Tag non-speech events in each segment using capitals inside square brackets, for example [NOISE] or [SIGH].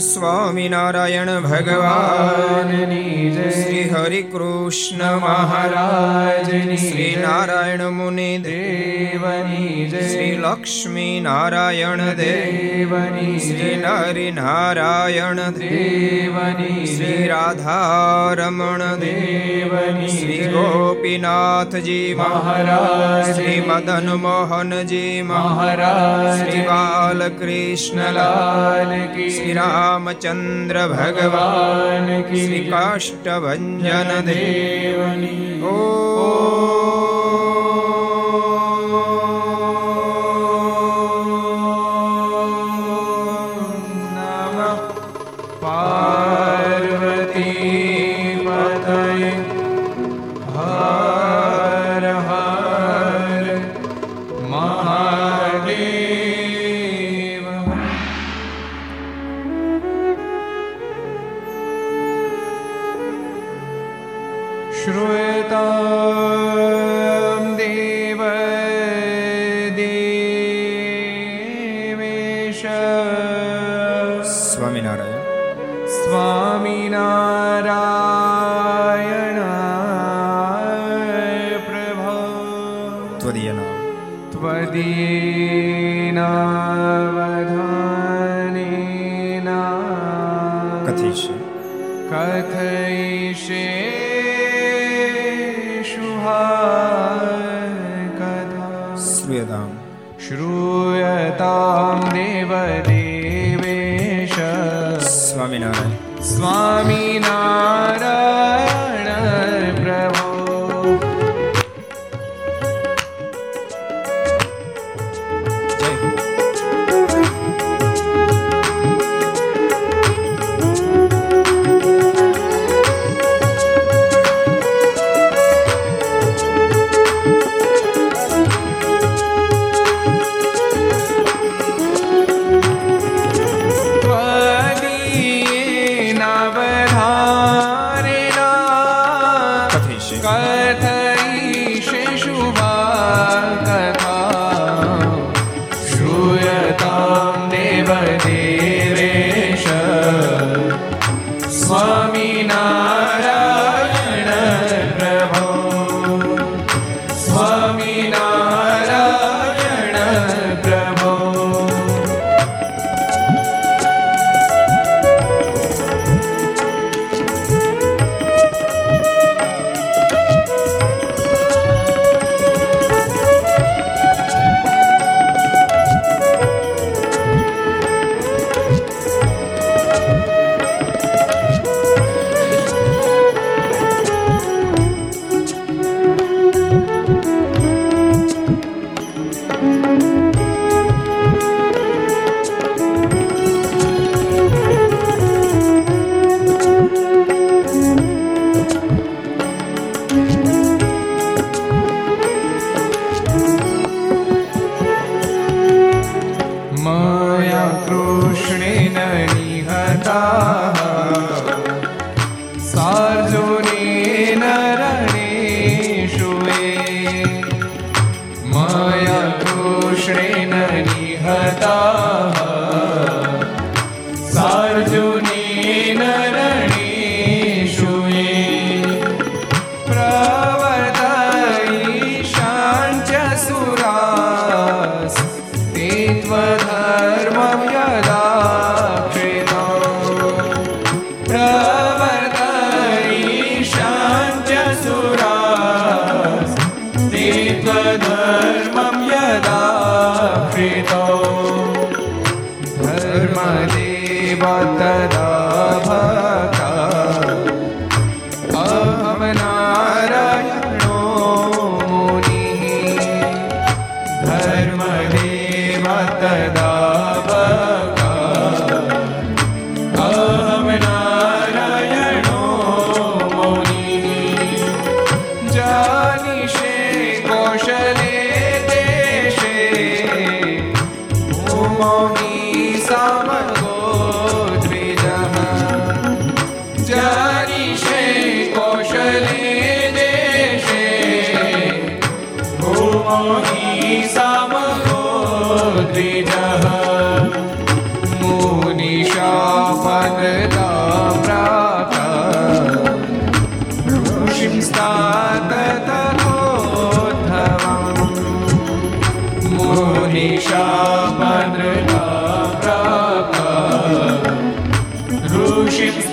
સ્વામિનારાયણ ભગવાનની શ્રી હરિ કૃષ્ણ મહારાજ શ્રી નારાયણ મુનિ દેવની શ્રી લક્ષ્મી નારાયણ દેવની શ્રી નરિ નારાયણ દેવની શ્રી રાધારમણ દેવની શ્રી ગોપીનાથજી મહારાજ શ્રી મદન મોહનજી મહારાજ શ્રી બાલકૃષ્ણલાલ શ્રી રામ રામચંદ્ર श्रूयता Swami.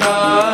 ભગવાન શ્રી કાષ્ટભન દેવની ઓ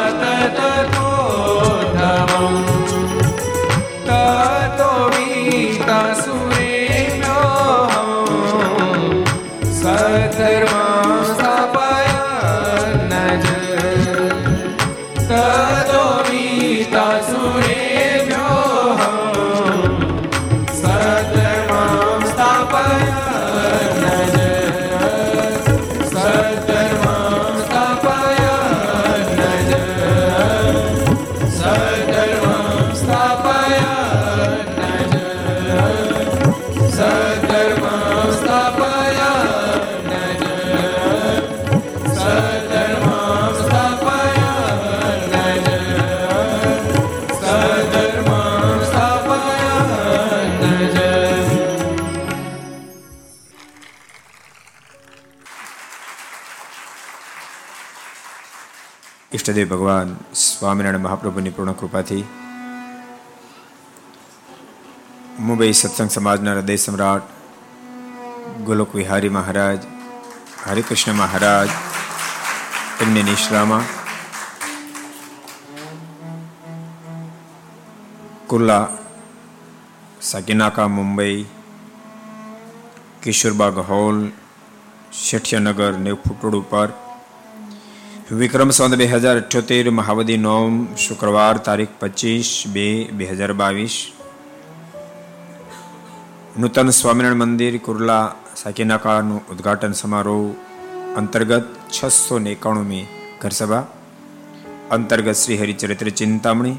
ઈષ્ટદેવ ભગવાન સ્વામિનારાયણ મહાપ્રભુની પૂર્ણ કૃપાથી મુંબઈ સત્સંગ સમાજના હૃદય સમ્રાટ ગોલોક વિહારી મહારાજ હરિકૃષ્ણ મહારાજ એમની નિશ્રામાં કુર્લા સાકીનાકા મુંબઈ કિશોરબાગ હોલ શેઠિયાનગર નેવ ફૂટોડ ઉપર વિક્રમ સંત બે હજાર અઠ્યોતેર, મહાવદી નોમ, શુક્રવાર તારીખ પચીસ બે બે હજાર બાવીસ. નૂતન સ્વામિનારાયણ મંદિર, કુર્લા સાકીનાકાનું ઉદ્ઘાટન સમારોહ અંતર્ગત છસો ને એકાણુંમી ઘરસભા, અંતર્ગત Shri Haricharitra Chintamani,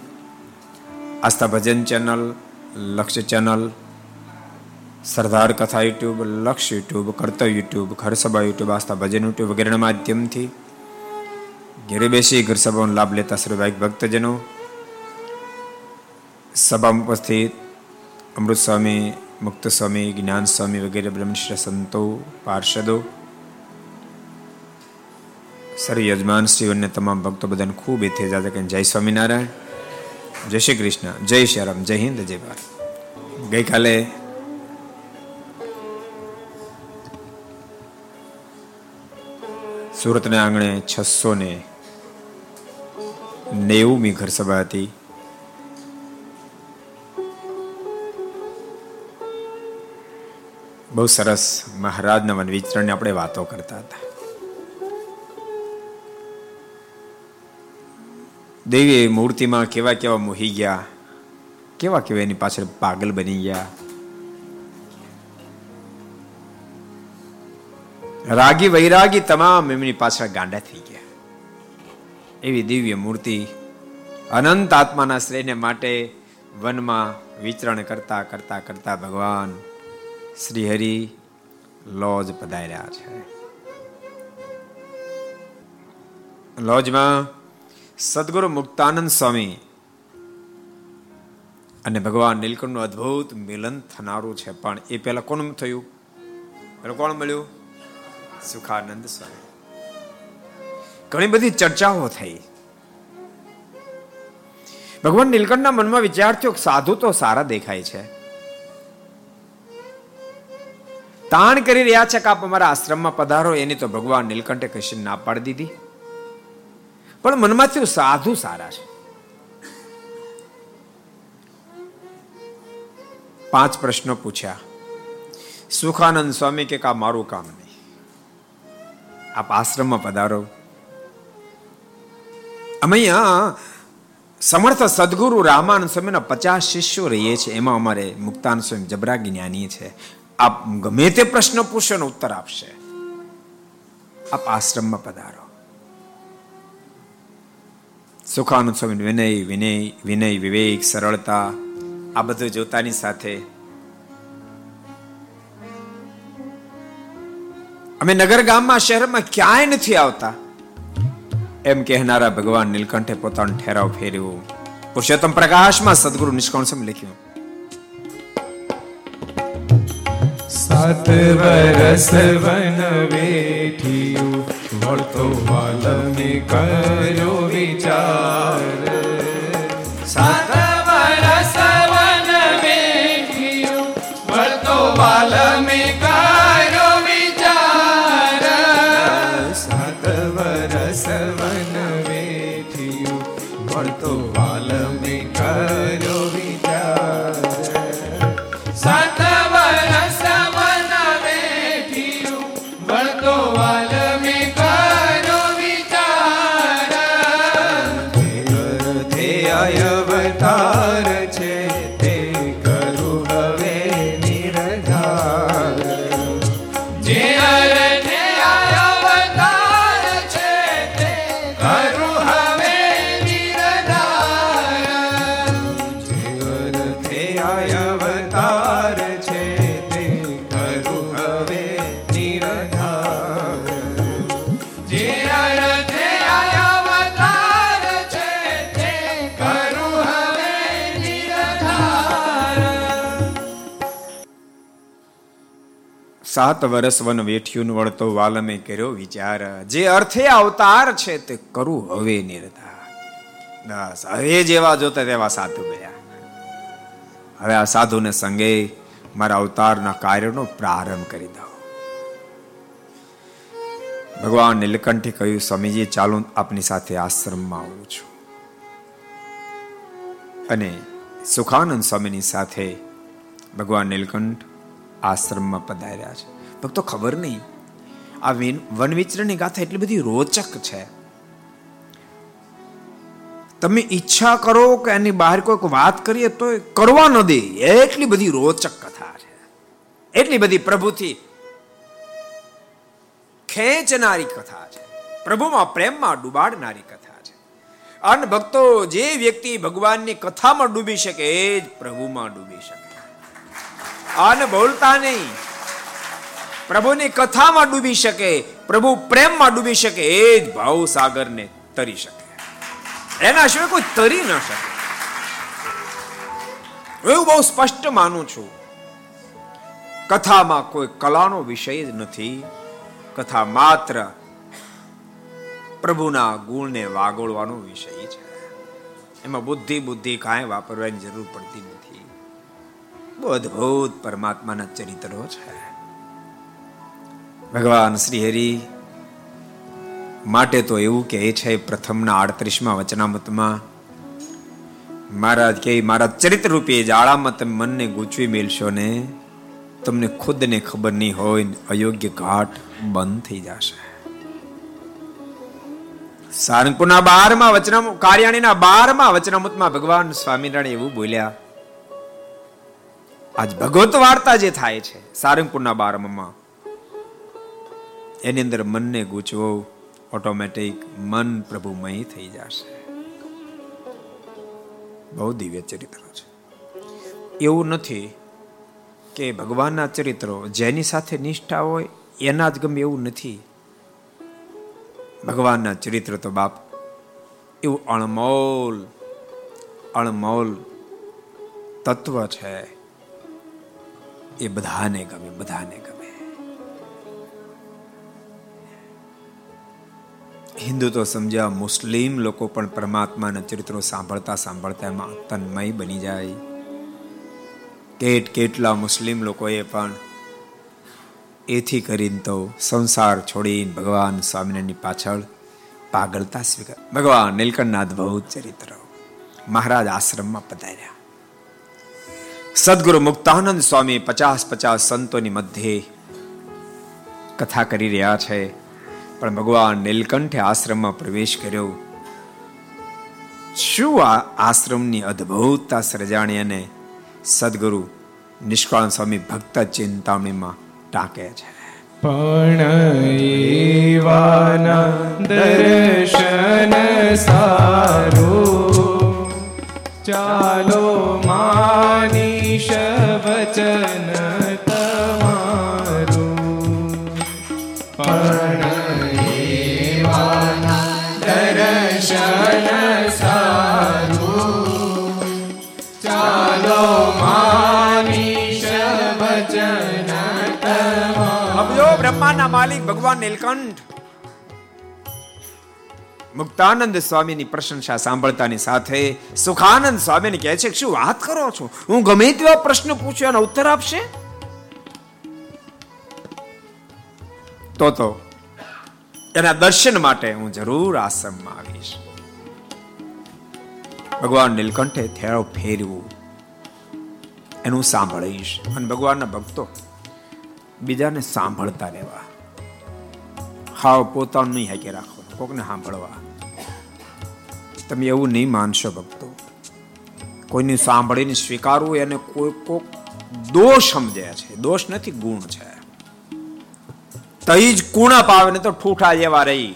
Aastha Bhajan channel, Lakshya channel, Sardar Katha YouTube, Lakshya YouTube, Kartavya YouTube, Gharsabha YouTube, Aastha Bhajan YouTube વગેરેના માધ્યમથી ઘેરે બેસી ઘર સભાનો લાભ લેતા સર્વભાઈક ભક્તજનો. સભામાં ઉપસ્થિત અમૃત સ્વામી મુક્ત સ્વામી જ્ઞાન સ્વામી વગેરે બ્રહ્મશ્ર સંતો, પાર્ષદો સર યજમાન શ્રી અને તમામ ભક્તો બધાને ખૂબ એથી કે જય સ્વામિનારાયણ. જય શ્રી કૃષ્ણ. જય શ્રી રામ. જય હિન્દ. જય ભારત. ગઈકાલે સુરતના આંગણે છસો ને નેવુંમી ઘર સભા હતી. બહુ સરસ મહારાજના વન વિચરણની આપણે વાતો કરતા હતા. દેવી મૂર્તિમાં કેવા કેવા મોહી ગયા, કેવા કેવા એની પાછળ પાગલ બની ગયા રાગી વૈરાગી તમામ એમની પાછળ ગાંડા થઈ ગયા. એવી દિવ્ય મૂર્તિ અનંત આત્માના શ્રેયને માટે વનમાં વિચરણ કરતા કરતા કરતા ભગવાન શ્રી હરિ લોજ પધાર્યા છે. લોજમાં સદગુરુ મુક્તાનંદ સ્વામી અને ભગવાન નીલકંઠનું અદ્ભુત મિલન થનારું છે. પણ એ પહેલા કોનું થયું? પેલું કોણ મળ્યું? સુખાનંદ સ્વામી. ઘણી બધી ચર્ચાઓ થઈ. ભગવાન નીલકંઠના મનમાં વિચાર થયો સાધુ તો સારા દેખાય છે. તાણ કરી રહ્યા છે કે આપ અમારા આશ્રમમાં પધારો, એની તો ભગવાન નીલકંઠે કશી ના પાડી દીધી. પણ મનમાં થયું સાધુ સારા છે. પાંચ પ્રશ્નો પૂછ્યા. સુખાનંદ સ્વામી કે કા મારું કામ નહીં? આપ આશ્રમમાં પધારો. અમે અહીંયા સમર્થ સદગુરુ રામાનંદ સ્વામીના પચાસ શિષ્યો રહીએ છીએ એમાં અમારે મુક્તાન સ્વામી જબરા જ્ઞાની છે. આપ ગમે તે પ્રશ્ન પૂછો ને ઉત્તર આપશે. આપ આશ્રમમાં પધારો. સુખાનંદ સ્વામી, વિનય વિનય વિનય, વિવેક, સરળતા, આ બધું જોતાની સાથે અમે નગર ગામમાં શહેરમાં ક્યાંય નથી આવતા એમ કહેનારા ભગવાન નીલકંઠે પોતાનો ઠેરાવ ફેર્યો પુરુષોત્તમ પ્રકાશમાં સદગુરુ નિષ્કોણ લખ્યું સાત વરસ વન વેઠિયું વળતો વાલમે કર્યો વિચાર સાત વર્ષ વન વેઠ્યું વળતો વાલમે કર્યો વિચાર. જે અર્થે અવતાર છે તે કરું હવે નિર્ધાર. બસ, હવે જેવા જોતા તેવા સાધુ ગયા. હવે આ સાધુને સંગે મારા અવતારના કાર્યનો પ્રારંભ કરી દો ભગવાન નીલકંઠે કહ્યું, સ્વામીજી, ચાલો આપની સાથે આશ્રમમાં આવું છું. અને સુખાનંદ સ્વામીની સાથે ભગવાન નીલકંઠ આશ્રમમાં પધાર્યા છે. ભક્તો, ખબર નહીં. આ વન વિચરણની ગાથા એટલી બધી રોચક છે. તમે ઈચ્છા કરો કે એની બહાર કોઈક વાત કરીએ તો કરવા ન દે. એટલી બધી રોચક કથા છે. એટલી બધી પ્રભુથી ખેંચનારી કથા છે. પ્રભુમાં પ્રેમમાં ડૂબાડનારી કથા છે. અને ભક્તો, જે વ્યક્તિ ભગવાનની કથામાં ડૂબી શકે, એ જ પ્રભુમાં ડૂબી શકે. અને બોલતા નહીં. પ્રભુની કથામાં ડૂબી શકે, પ્રભુ પ્રેમમાં ડૂબી શકે, એ જ ભાવ સાગરને તરી શકે. એના સિવાય કોઈ તરી ન શકે. હું બહુ સ્પષ્ટ માનું છું. કથામાં કોઈ કલાનો વિષય જ નથી. કથા માત્ર પ્રભુના ગુણને વાગોળવાનો વિષય છે. એમાં બુદ્ધિ બુદ્ધિ કાંઈ વાપરવાની જરૂર પડતી નથી. બહુ અદભુત પરમાત્માના ચરિત્રો છે. ભગવાન શ્રી હરિ માટે તો એવું કહે છે પ્રથમના આડત્રીસમાં વચનામતમાં, મહારાજ કે મારા ચરિત્ર રૂપે જાળામાં તમે મનને ગૂંચવી મેળશો ને, તમને ખુદને ખબર નહીં હોય, અયોગ્ય ઘાટ બંધ થઈ જશે. સારંગપુરના બારમાં વચનામ કાર્યાણીના બારમાં વચનામૃતમાં ભગવાન સ્વામિનારાયણ એવું બોલ્યા આજ ભગવત વાર્તા જે થાય છે, સારંગપુરના બારમાં એની અંદર મનને ગૂંચવો ઓટોમેટિક મન પ્રભુમય થઈ જશે. બહુ દિવ્ય ચરિત્ર છે. એવું નથી કે ભગવાનના ચરિત્રો જેની સાથે નિષ્ઠા હોય, એના જ ગમે એવું નથી. ભગવાનના ચરિત્ર તો બાપ, એવું અણમોલ અણમોલ તત્વ છે. એ બધાને ગમે બધાને ગમે હિન્દુ તો સમજ્યા મુસ્લિમ લોકો પણ પરમાત્માના ચરિત્રો સાંભળતા સાંભળતા એમાં તન્મય બની જાય કેટ કેટલા મુસ્લિમ લોકોએ પણ એથી કરીને તો સંસાર છોડીને ભગવાન સ્વામિનારાયણની પાછળ પાગલતા સ્વીકાર ભગવાન નીલકંઠનાથ બહુ ચરિત્ર મહારાજ આશ્રમમાં પધાર્યા સદગુરુ મુક્તાનંદ સ્વામી પચાસ પચાસ સંતોની મધ્યે કથા કરી રહ્યા છે. પણ ભગવાન નીલકંઠે આશ્રમમાં પ્રવેશ કર્યો. શું આ આશ્રમની અદ્ભુતતા સર્જાણી અને સદગુરુ નિષ્કાળ સ્વામી ભક્ત ચિંતામણીમાં ટાંકે છે. પણ દર્શન સારું. ચાલો માનીશ વચન બ્રહ્માના માલિક ભગવાન નીલકંઠ મુક્તાનંદ સ્વામીની પ્રશંસા સાંભળતાની સાથે સુખાનંદ સ્વામીને કહે છે, શું વાત કરો છો? હું ગમે તેવા પ્રશ્ન પૂછ્યો એનો ઉત્તર આપશે? તો તો, એના દર્શન માટે હું જરૂર આશ્રમમાં આવીશ. ભગવાન નીલકંઠે થેળો ફેરવું એનું સાંભળીશ. અને ભગવાનના ભક્તો બીજાને સાંભળતા રહેવા. હાવ પોતાનું નહીં રાખો કોકને સાંભળવા. તમે એવું નહીં માનશો ભક્તો. કોઈની સાંભળીને સ્વીકારવું એને કોઈ કોક દોષ સમજે છે. દોષ નથી, ગુણ છે. તઈ જ કુણા પાવે ને તો ઠૂઠા જેવા રહી.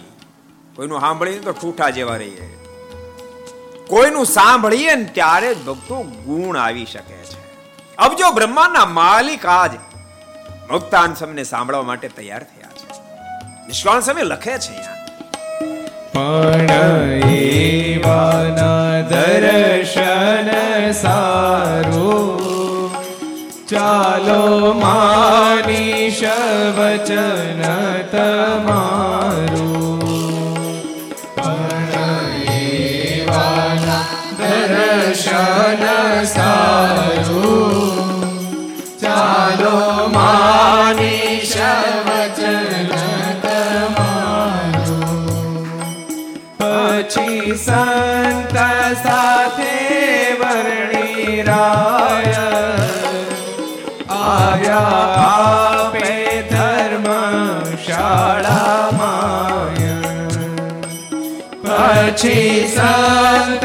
કોઈનું સાંભળીને તો ઠૂઠા જેવા રહીએ. કોઈનું સાંભળીએ ને ત્યારે જ ભક્તો ગુણ આવી શકે છે. અબજો બ્રહ્માંડના માલિક આજ ભક્તાન સમને સાંભળવા માટે તૈયાર થયા છે. નિષ્કાળ સમય લખે છે પણ એવાના દર્શન સારું ચાલો માની વચન તમારું પછી સંત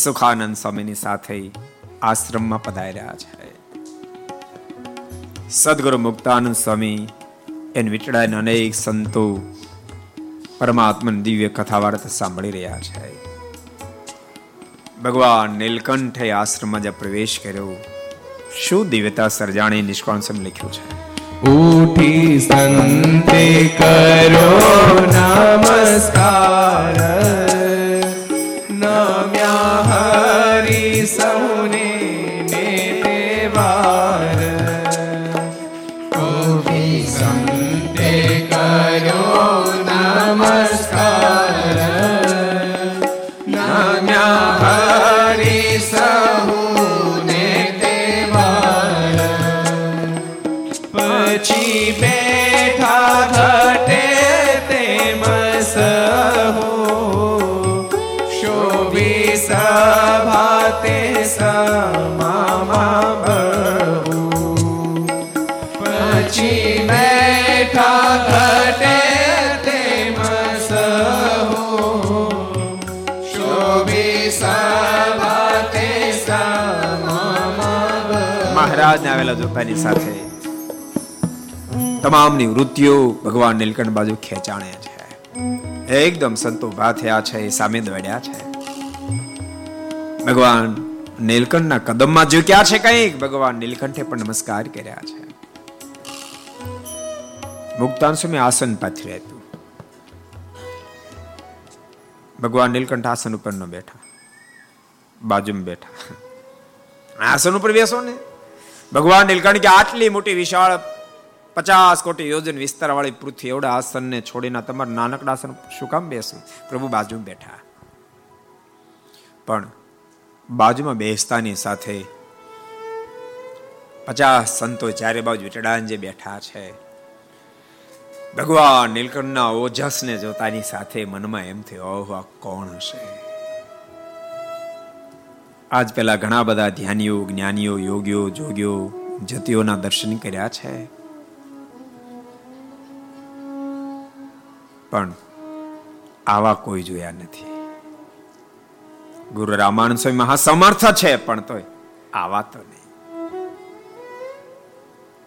સુખાનંદ સ્વામીની સાથે આશ્રમમાં પધાર્યા છે સદગુરુ મુક્તાનંદ સ્વામી એન વિટડાને અનેક સંતો પરમાત્માની દિવ્ય કથા વાર્તા સાંભળી રહ્યા છે ભગવાન નીલકંઠે આશ્રમમાં જે પ્રવેશ કર્યો શું દિવ્યતા સર્જાણી નિષ્કાંસમ લખ્યું છે ઉઠી સંતે હરી નમસ્કાર મહારાજને આવેલા જોતાની સાથે. તમામની વૃત્તિઓ ભગવાન નીલકંઠ બાજુ ખેંચાણે છે. એકદમ સંતો ભા થયા છે સામે દોડ્યા છે. ભગવાન નીલકંઠના કદમમાં ઝૂક્યા છે કંઈક. ભગવાન નીલકંઠે પણ નમસ્કાર કર્યા છે. મુક્તાન સુમે આસન પાથરી આપ્યું. ભગવાન નીલકંઠ આસન ઉપર ન બેઠા. બાજુમાં બેઠા. આસન ઉપર બેસો ને. ભગવાન નીલકંઠ કે આટલી મોટી વિશાળ પચાસ કોટી યોજન વિસ્તાર વાળી પૃથ્વી, એવડા આસનને છોડીને તમારા નાનકડા આસન શું કામ બેસવું પ્રભુ બાજુમાં બેઠા. પણ બાજુમાં બેસતાની સાથે પચાસ સંતો ચારે બાજુ જે બેઠા છે, ભગવાન નીલકંઠના ઓજસને જોતાની સાથે મનમાં એમ થયો, ઓહો કોણ હશે આજ પહેલા ઘણા બધા ધ્યાનીઓ, જ્ઞાનીઓ, યોગીઓ, જોગીઓ, જતીઓના દર્શન કર્યા છે. પણ આવા કોઈ જોયા નથી. ગુરુ રામાનંદ સ્વામી મહાસમર્થ છે, પણ તોય આવા તો નહીં.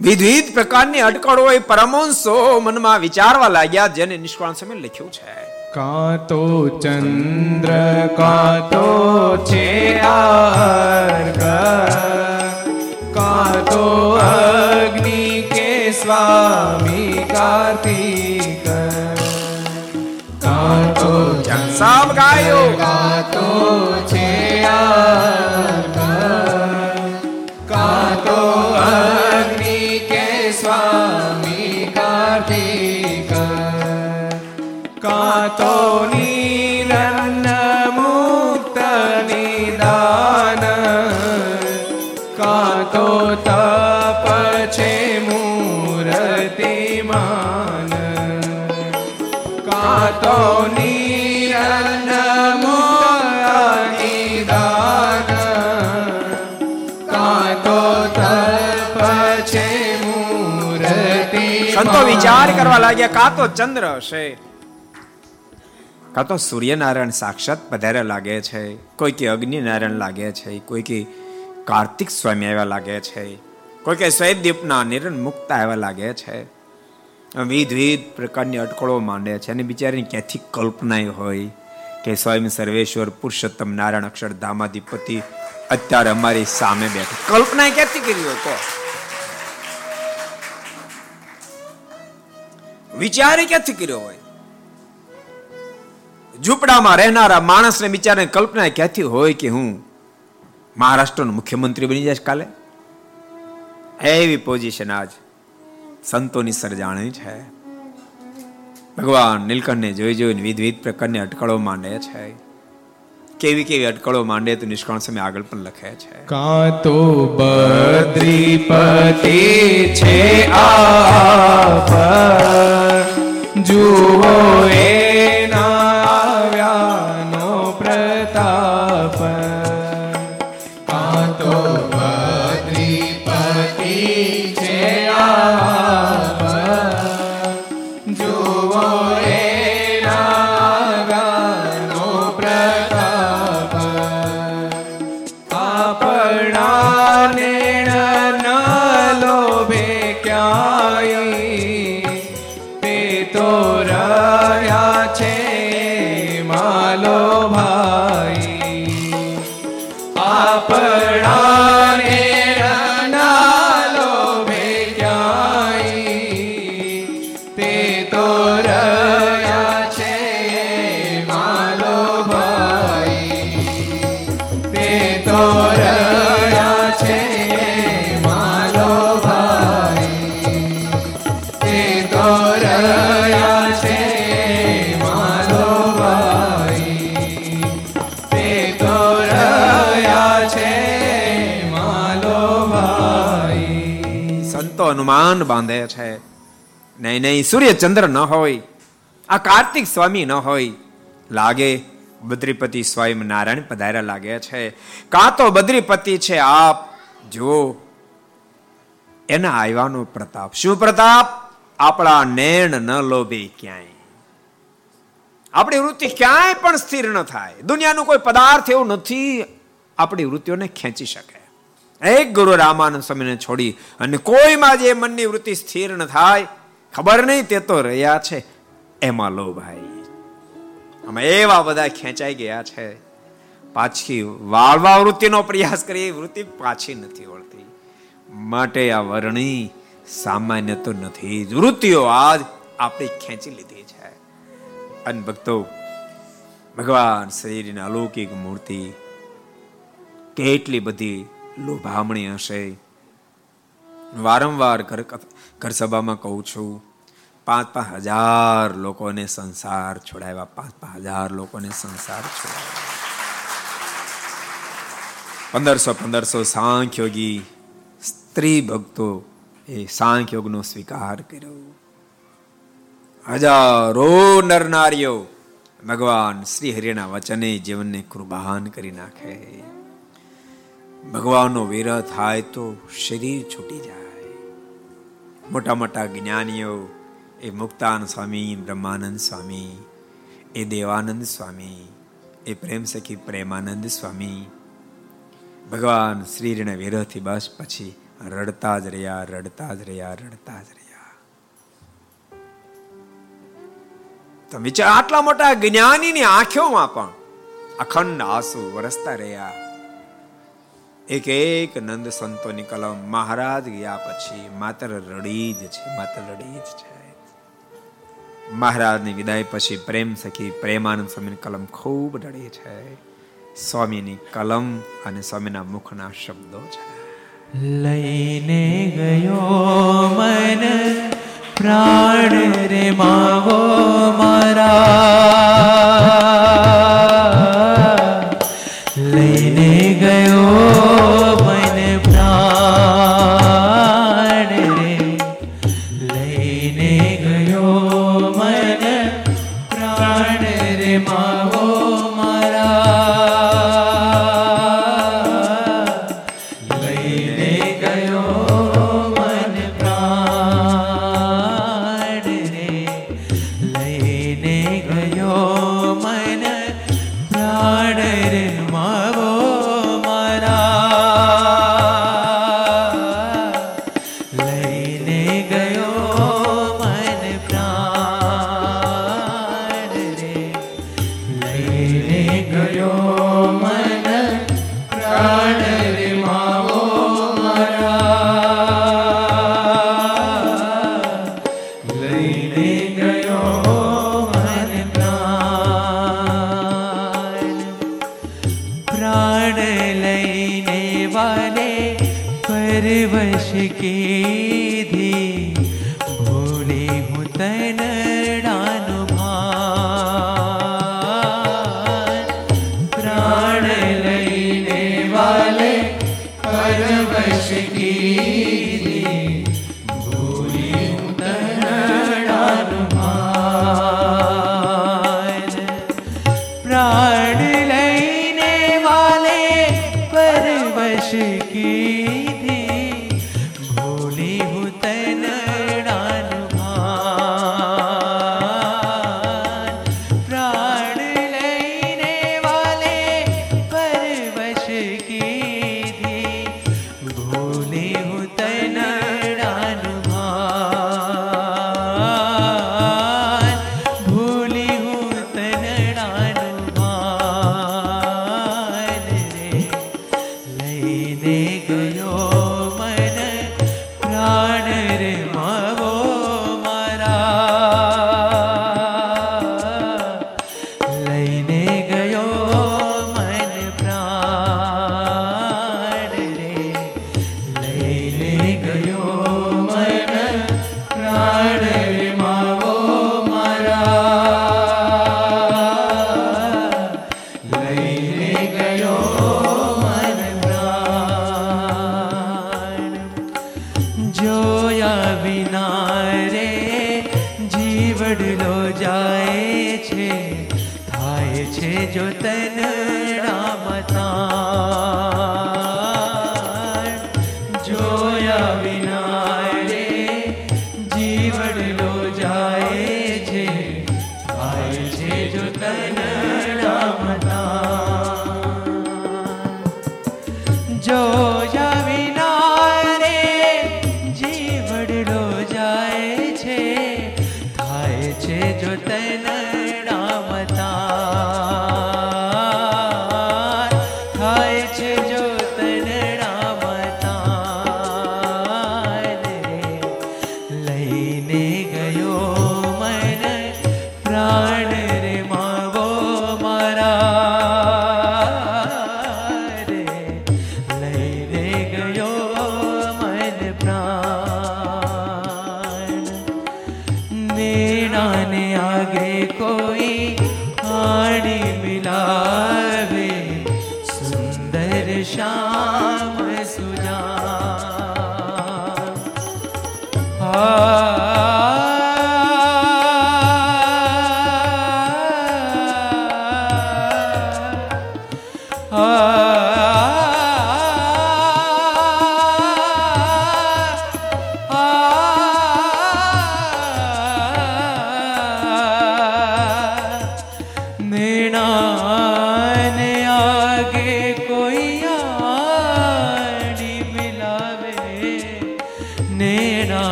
વિવિધ પ્રકારની અટકળો એ પરમહંસો મનમાં વિચારવા લાગ્યા, જેને નિષ્કાળ સમય લખ્યું છે. કાં તો ચંદ્ર કાં તો છે આર્ગ કાં તો અગ્નિ કે સ્વામી કાર્તિક કાં તો સબ ગાયો. કાં છે આર્ગ સંતો વિચાર કરવા લાગ્યા, કાં તો ચંદ્ર હશે? કાં તો સૂર્યનારાયણ સાક્ષાત પધારે લાગે છે, કોઈ કે અગ્નિ નારાયણ લાગે છે, કોઈ કે કાર્તિક સ્વામી આવ્યા લાગે છે, કોઈ કે સ્વયંદીપના નિરણ મુક્ત આવ્યા લાગે છે. વિધ વિધ પ્રકારની અટકળો માંડે છે અને બિચારીની ક્યાંથી કલ્પનાય હોય કે સ્વયં સર્વેશ્વર પુરુષોત્તમ નારાયણ અક્ષરધામાધિપતિ અત્યારે અમારી સામે બેઠા. કલ્પના ક્યાંથી કરી હોય તો વિચારે ક્યાંથી કર્યો હોય? ઝૂંપડામાં રહેનારા માણસને બિચારાને કલ્પના ક્યાંથી હોય કે હું મહારાષ્ટ્રનો મુખ્યમંત્રી બની જઈશ કાલે? એવી પોઝિશન આજ. સંતોની સર્જાણી છે. ભગવાન નીલકંઠને જોઈ જોઈને વિધ વિધ પ્રકારની અટકળો માંડે છે. કેવી કેવી અટકળો માંડે તો નિષ્કાળ સમય આગળ પણ લખે છે. કા તો બદ્રીપતિ છે આ જુઓ એના અનુમાન બાંધે છે. નહીં નહીં સૂર્યચંદ્ર ન હોય, આ કાર્તિક સ્વામી ન હોય, લાગે બદ્રીપતિ સ્વયં નારાયણ પધાર્યા લાગે છે. કાં તો બદ્રીપતિ છે આપ જો એના આવ્યાનો પ્રતાપ. શું પ્રતાપ? આપણા નેણ ન લોભે ક્યાંય. આપણી વૃત્તિ ક્યાંય પણ સ્થિર ન થાય. દુનિયાનું કોઈ પદાર્થ એવું નથી. આપણી વૃત્તિઓને ખેંચી શકે. એક ગુરુ રામાનંદ સ્વામીને છોડી અને કોઈમાં જે મનની વૃત્તિ સ્થિર ન થાય, ખબર નહીં તે તો રહ્યા છે. એમાં લો ભાઈ. અમે એવા બધા ખેંચાઈ ગયા છે. પાછી વાળવા વૃત્તિનો પ્રયાસ કરી વૃત્તિ પાછી નથી વળતી. માટે આ વર્ણી સામાન્ય તો નથી વૃત્તિઓ આજ આપણે ખેંચી લીધી છે. અન ભક્તો, ભગવાન શરીરની અલૌકિક મૂર્તિ કેટલી બધી લોભામણી હશે. વારંવાર ઘર ઘર સભામાં કહું છું પાંચ પાંચ હજાર લોકોને સંસાર છોડાવ્યા. પાંચ પાંચ હજાર લોકોને સંસાર છોડાવ્યા. પંદરસો પંદરસો સાંખ્યોગી સ્ત્રી ભક્તો એ સાંખ્યોગનો સ્વીકાર કર્યો. હજારો નરનારીઓ ભગવાન શ્રી હરિના વચને જીવનને કુરબાન કરી નાખે. ભગવાનનો વિરહ થાય તો શરીર છૂટી જાય. મોટા મોટા જ્ઞાનીઓ એ મુક્તાન સ્વામી, બ્રહ્માનંદ સ્વામી, એ દેવાનંદ સ્વામી, એ પ્રેમ સખી પ્રેમાનંદ સ્વામી. ભગવાન શ્રીને વિરહથી બસ પછી રડતા જ રહ્યા, રડતા જ રહ્યા, રડતા જ રહ્યા. તો વિચાર, આટલા મોટા જ્ઞાનીની આંખોમાં પણ અખંડ આંસુ વરસતા રહ્યા. એક એક નંદ સંતોની કલમ મહારાજ ગયા પછી માત્ર રડી જ છે, માત્ર રડી જ છે. મહારાજની વિદાય પછી પ્રેમ સખી પ્રેમાનંદ સ્વામીની કલમ ખૂબ રડી છે. સ્વામીની કલમ અને સ્વામીના મુખના શબ્દો છે. લઈને ગયો મન, પ્રાણ રે માવો મારા. જોયા વિના.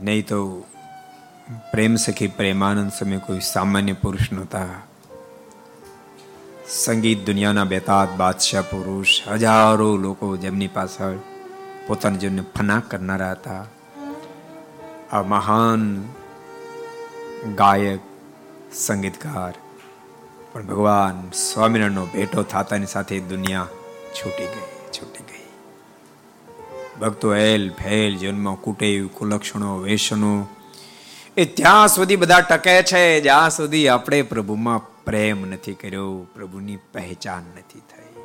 નહીં તો પ્રેમ સખી પ્રેમાનંદ સમય કોઈ સામાન્ય પુરુષ નહોતા સંગીત દુનિયાના બેતાદ બાદશાહ પુરુષ હજારો લોકો જેમની પાછળ પોતાના જીવનને ફના કરનારા હતા આ મહાન ગાયક સંગીતકાર પણ ભગવાન સ્વામિનારાયણનો ભેટો થતાની સાથે દુનિયા છૂટી ગઈ છૂટી ગઈ ભક્તો એલ, ફેલ, જન્મ, કુટેવ, કુલક્ષણો વેસનો એ ત્યાં સુધી બધા ટકે છે જ્યાં સુધી આપણે પ્રભુમાં પ્રેમ નથી કર્યો, પ્રભુની પહેચાન નથી થઈ.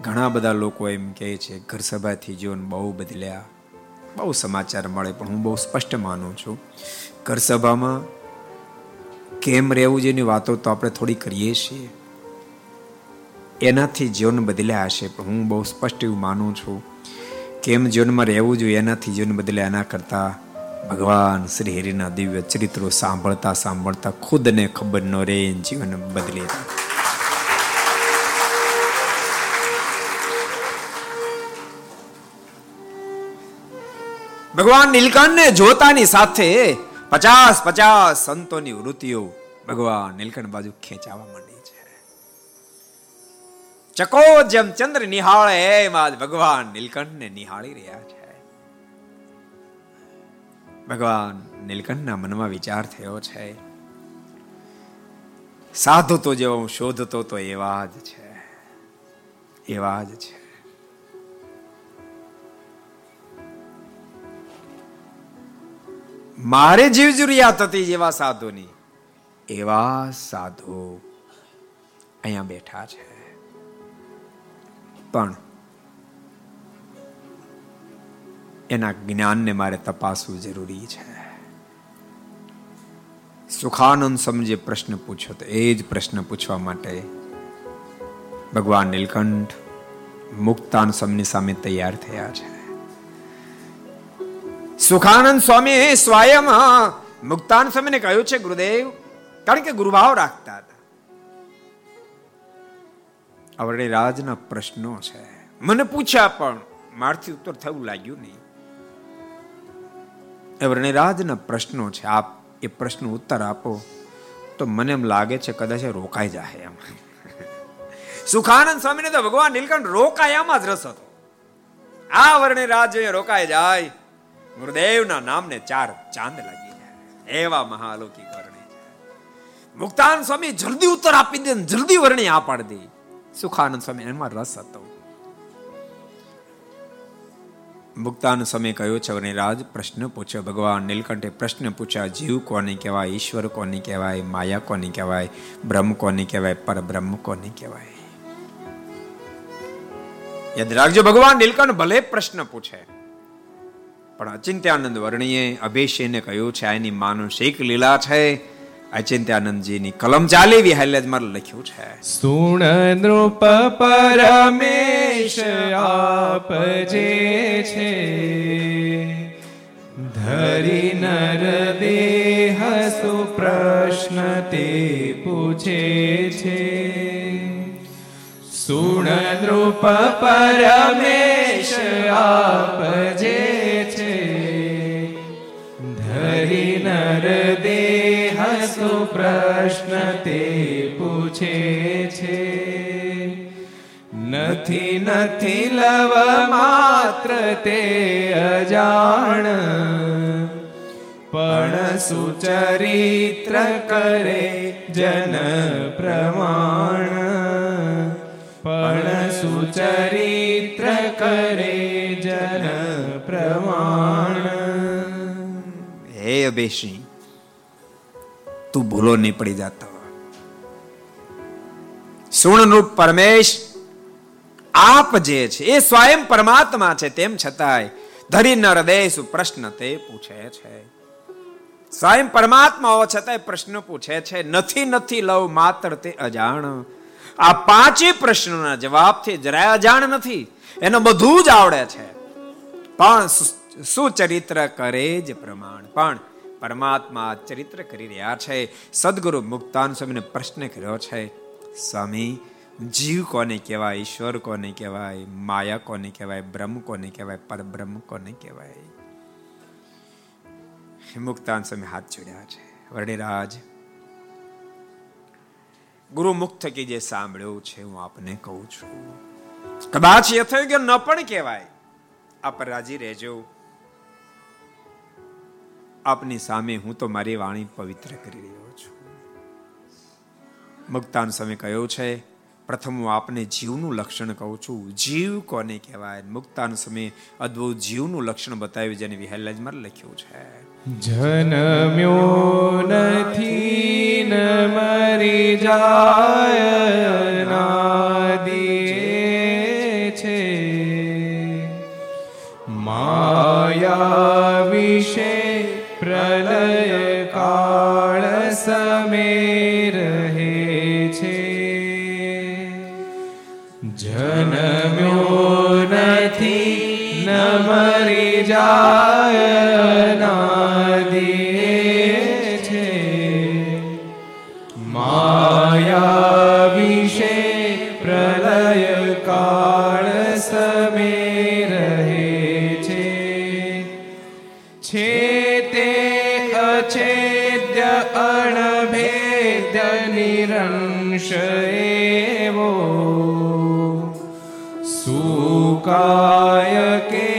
ઘણા બધા લોકો એમ કહે છે, ઘર સભાથી જીવન બહુ બદલ્યા. બહુ સમાચાર મળે, પણ હું બહુ સ્પષ્ટ માનું છું. ઘર સભામાં કેમ રહેવું જેની વાતો તો આપણે થોડી કરીએ છીએ. એનાથી જીવન બદલ્યા હશે. પણ હું બહુ સ્પષ્ટ એવું માનું છું કેમ જીવનમાં રહેવું જોઈએ, એનાથી જીવન બદલ્યા એના કરતાં ભગવાન શ્રી હરિના દિવ્ય ચરિત્રો સાંભળતા સાંભળતા ખુદને ખબર ન રહે જીવન બદલે. ભગવાન નીલકંઠને જોતાની સાથે પચાસ પચાસ સંતોની વૃત્તિઓ ભગવાન નીલકંઠ બાજુ ખેંચાવા માંડી. ચકો જેમ ચંદ્ર નિહાળે એમ આજ ભગવાન નીલકંઠને નિહાળી રહ્યા છે. ભગવાન નીલકંઠના મનમાં વિચાર થયો છે. સાધુ તો જેવો હું શોધતો તો એવા જ છે. એવા જ છે. મારે જીવ જરૂરિયાત હતી જેવા સાધુની, એવા સાધુ અહીંયા બેઠા છે. પણ એના જ્ઞાનને મારે તપાસવું જરૂરી છે. સુખાનંદ સમજે પ્રશ્ન પૂછ્યો તો એ જ પ્રશ્ન પૂછવા માટે ભગવાન નીલકંઠ મુક્તાન સમની સામે તૈયાર થયા છે. સુખાનંદ સ્વામી સ્વયં મુક્તાન સ્વામીને કહ્યું છે, ગુરુદેવ, કારણ કે ગુરુભાવ રાખતા હતા. આવડે રાજના પ્રશ્નો છે. મને પૂછ્યા પણ મારથી ઉત્તર થવું લાગ્યું નહીં. વર્ણિરાજના પ્રશ્નો છે, આપ એ પ્રશ્ન ઉત્તર આપો. તો મને એમ લાગે છે કદાચ રોકાઈ જાય એમ. સુખાનંદ સ્વામીને તો ભગવાન નીલકંઠ રોકાયામાં જ રસ હતો. આ વર્ણિરાજ રોકાઈ જાય. ગુરુદેવના નામને ચાર ચાંદ લાગી જાય. એવા મહાલૌકિક વર્ણી મુક્તાન સ્વામી જલ્દી ઉત્તર આપી દે જલ્દી વર્ણી આ દે. સુખાનંદ સ્વામી એમાં રસ હતો મુક્તાનંદ સ્વામી કહ્યું છે રાજ પ્રશ્ન પૂછ્યો ભગવાન નીલકંઠે પ્રશ્ન પૂછ્યા જીવ કોને કહેવાય ઈશ્વર કોને કહેવાય માયા કોને કહેવાય બ્રહ્મ કોને કહેવાય પરબ્રહ્મ કોને કહેવાય યાદ રાખજો ભગવાન નીલકંઠ ભલે પ્રશ્ન પૂછે પણ અચિંત્યાનંદ વર્ણીએ અભિષેને કહ્યું છે આની માનુષિક લીલા છે અચિંત્યાનંદજીની કલમ ચાલી જ મારે લખ્યું છે. સુણ નૃપ પરમેશ આપ જે છે, ધરી નર દેહ સુપ્રશ્ન તે પૂછે છે. સુણ નૃપ પરમેશ આપ જે છે, ધરી નર દેહ હસુ પ્રશ્ન તે પૂછે છે. નથી નથી લવ માત્ર તે અજાણ. પણ સુચરિત્ર કરે જન પ્રમાણ. પણ સુચરિત્ર કરે જન પ્રમાણ. હે અભેશી તું ભૂલો નહીં પડી જતો સુણરૂપ પરમેશ આપ જે છે, એ સ્વયં પરમાત્મા છે, તેમ છતાંય ધરી ન હૃદય પ્રશ્ન તે પૂછે છે. સ્વયં પરમાત્મા હોવા છતાંય પ્રશ્ન પૂછે છે, નથી નથી લવ માત્ર તે અજાણ. આ પાંચે પ્રશ્નોના જવાબથી જરાય અજાણ નથી, એનો બધું જ આવડે છે. પણ સુચરિત્ર કરે જ પ્રમાણ. પણ પરમાત્મા ચરિત્ર કરી રહ્યા છે. સદગુરુ મુક્તાન સ્વામીને પ્રશ્ન કર્યો છે, સ્વામી, જીવ કોને કહેવાય, ઈશ્વર કોને કહેવાય, માયા કોને કહેવાય, બ્રહ્મ કોને કહેવાય, પરબ્રહ્મ કોને કહેવાય? મુક્તાન સ્વામી હાથ જોડ્યા છે. વર્ણિરાજ ગુરુ મુક્ત કે જે સાંભળ્યું છે હું આપને કહું છું. કદાચ એ થયું કે ન પણ કહેવાય. આપ રાજી રહેજો. આપની સામે હું તો મારી વાણી પવિત્ર કરી રહ્યો છું. મુક્તાન સ્વામી કયો છે, પ્રથમ હું આપને જીવનું લક્ષણ કહું છું. જીવ કોને કહેવાય? મુક્તાન સમય અદ્ભુત જીવનું લક્ષણ બતાવ્યું, જેને વિહલ્લાજમાં લખ્યું છે. જનમ્યો નથી ન મરી જાય નાદીએ અછેદ્ય અણભેદ્ય નિરંશ એવો સુકાય કે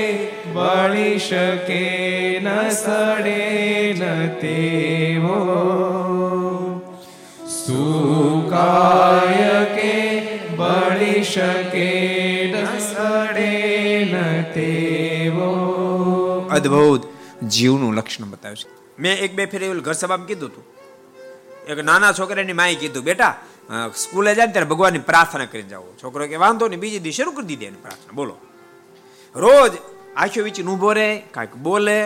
બળી શકે ન સડે ન તેવો સુકાય કે બળી શકે ન સડે ન તેવો અદ્ભુત જીવનું લક્ષણ બતાવ્યું છે. મેં એક બે ફેર એવું ઘર સભામાં કીધું હતું એક નાના છોકરાની માએ કીધું, બેટા સ્કૂલે જાય ત્યારે ભગવાનની પ્રાર્થના કરીને જાઓ. છોકરો કે, વાંધો નહીં, બીજી દી શરૂ કરી દીધી એની પ્રાર્થના. બોલો. રોજ આંખો વીચીને ઊભો રહે, કાંઈક બોલે.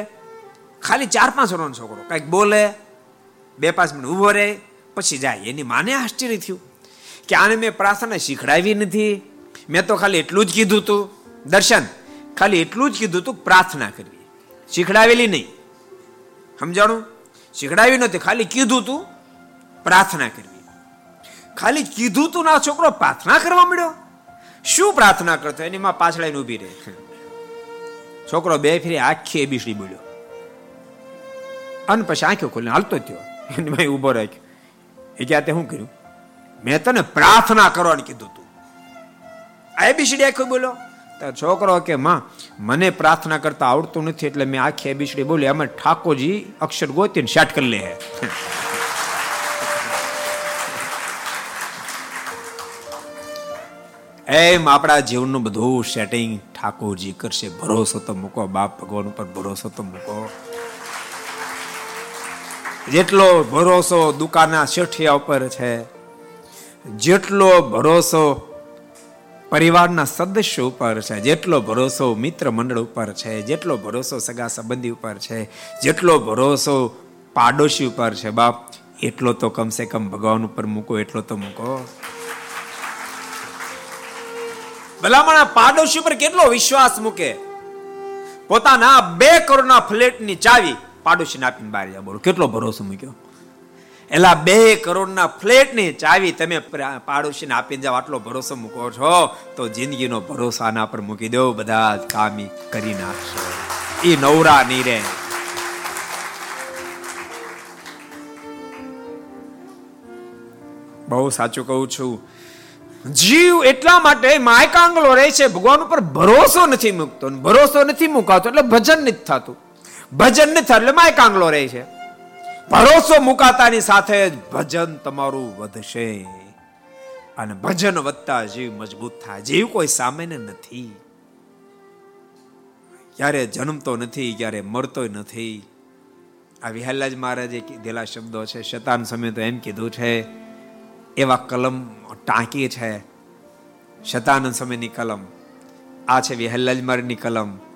ખાલી ચાર પાંચ વર્ષનો છોકરો કાંઈક બોલે. બે પાંચ મિનિટ ઊભો રહે, પછી જાય. એની માને આશ્ચર્ય થયું કે આને મેં પ્રાર્થના શીખડાવી નથી. મેં તો ખાલી એટલું જ કીધું તું. દર્શન, ખાલી એટલું જ કીધું તું પ્રાર્થના કરવી. શીખડાવેલી નહીં. સમજાણું? શીખડાવી નથી ખાલી કીધું તું, પ્રાર્થના કરવી. ખાલી કીધું તું ના છોકરો પ્રાર્થના કરવા મળ્યો શું પ્રાર્થના કરતો? એની માં પાછળ ઊભી રહે. છોકરો બે ફેરી આખી એબીસી બોલ્યો. અને પછી આંખો ખોલીને હાલતો થયો. એની માં ઊભો રાખ્યો. એ ક્યાં શું કર્યું? મેં તને પ્રાર્થના કરવાનું કીધું તું. એબીસીડી આખો બોલો. તો છોકરો કે, માં, મને પ્રાર્થના કરતા આવડતું નથી એટલે મેં આખી બીસડી બોલી અમે ઠાકોરજી અક્ષર ગોતીને શાટ કરી લે એમ આપણા જીવનનું બધું સેટિંગ ઠાકોરજી કરશે. ભરોસો તો મૂકો, બાપ ભગવાન ઉપર ભરોસો તો મૂકો. જેટલો ભરોસો દુકાનના શેઠિયા ઉપર છે, જેટલો ભરોસો પરિવારના સદસ્યો ઉપર છે, જેટલો ભરોસો મિત્ર મંડળ ઉપર છે, જેટલો ભરોસો સગા સંબંધી ઉપર છે, જેટલો ભરોસો પાડોશી ઉપર છે, બાપ, એટલો તો કમસે કમ ભગવાન ઉપર મૂકો, એટલો તો મૂકો. ભલામણ પાડોશી ઉપર કેટલો વિશ્વાસ મૂકે? પોતાના બે કરોડના ફ્લેટની ચાવી પાડોશીને આપીને બહાર જાય બોલો, કેટલો ભરોસો મૂક્યો? એલા બે કરોડના ફ્લેટની ચાવી તમે પાડોશીને આપીને જાવ આટલો ભરોસો મૂકો છો, તો જિંદગીનો ભરોસો આના પર મૂકી દો, બધા જ કામી કરી નાખશો. એ નવરા નહીં બહુ સાચું કહું છું. જીવ એટલા માટે માયકાંગલો રહે છે, ભગવાન ઉપર ભરોસો નથી મૂકતો ભરોસો નથી મુકાતો, એટલે ભજન નથી થતું. ભજન નથી એટલે માયકાંગલો રહે છે. ભરોસો મુકાતાની સાથે જ ભજન તમારું વધશે. અને ભજન વધતા જીવ મજબૂત થાય. જીવ કોઈ સામાન્ય નથી. ક્યારે જન્મતો નથી, ક્યારે મરતો નથી. આ વિહલ્લાજ મહારાજે કીધેલા શબ્દો છે. શતાન સમય તો એમ કીધું છે, એવા કલમ ટાંકી છે શતાનંદ સમયની કલમ. આ છે વિહલ્લાજ મહારાજની કલમ.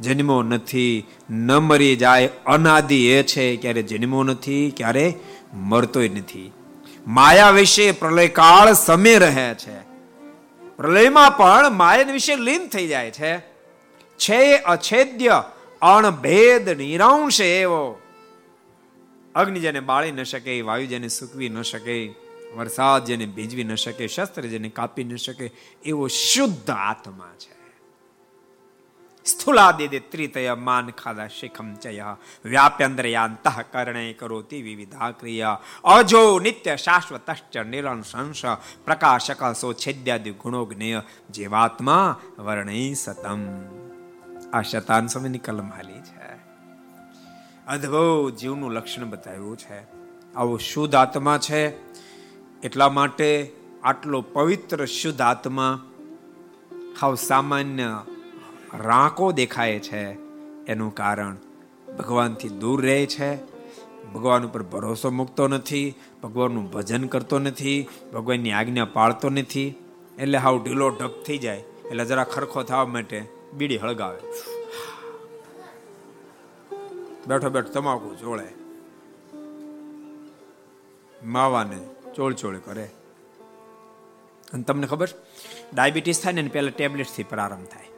જન્મો નથી, ન મરી જાય, અનાદિ એ છે, ક્યારે જન્મો નથી, ક્યારે મરતોય નથી. માયા વિશે પ્રલયકાળ સમય રહે છે. પ્રલયમાં પણ માયા વિશે લીન થઈ જાય છે. છે અછેદ્ય, અણભેદ નિરાંશ એવો. અગ્નિ જેને બાળી ન શકે, વાયુ જેને સૂકવી ન શકે, વરસાદ જેને ભીજવી ન શકે, શસ્ત્ર જેને કાપી ન શકે, એવો શુદ્ધ આત્મા છે. સ્થૂલાદિદે ત્રિતય માન ખાદા શિખમ ચય વ્યાપ્યંદ્રયાંતઃ કરણે કરોતિ વિવિધા ક્રિયા અજો નિત્ય શાશ્વતશ્ચ નિરંશંશ પ્રકાશક સો છેદ્યાદિ ગુણો જ્ઞેય જીવાત્મા વર્ણિ સતમ આ શતાન સમયની કલમ હાલી છે અદ્ભુત જીવનું લક્ષણ બતાવ્યું છે આવો શુદ્ધ આત્મા છે એટલા માટે આટલો પવિત્ર શુદ્ધ આત્મા હાવ સામાન્ય રાંકો દેખાય છે. એનું કારણ ભગવાનથી દૂર રહે છે. ભગવાન ઉપર ભરોસો મૂકતો નથી. ભગવાનનું ભજન કરતો નથી. ભગવાનની આજ્ઞા પાળતો નથી. એટલે હાવ ઢીલો ઢક થઈ જાય. એટલે જરા ખરખો થવા માટે બીડી હળગાવે. બેઠો બેઠો, તમાકુ ચોળે. માવાને ચોળ ચોળ કરે. અને તમને ખબર? ડાયાબિટીસ થાય ને પહેલા ટેબ્લેટથી પ્રારંભ થાય.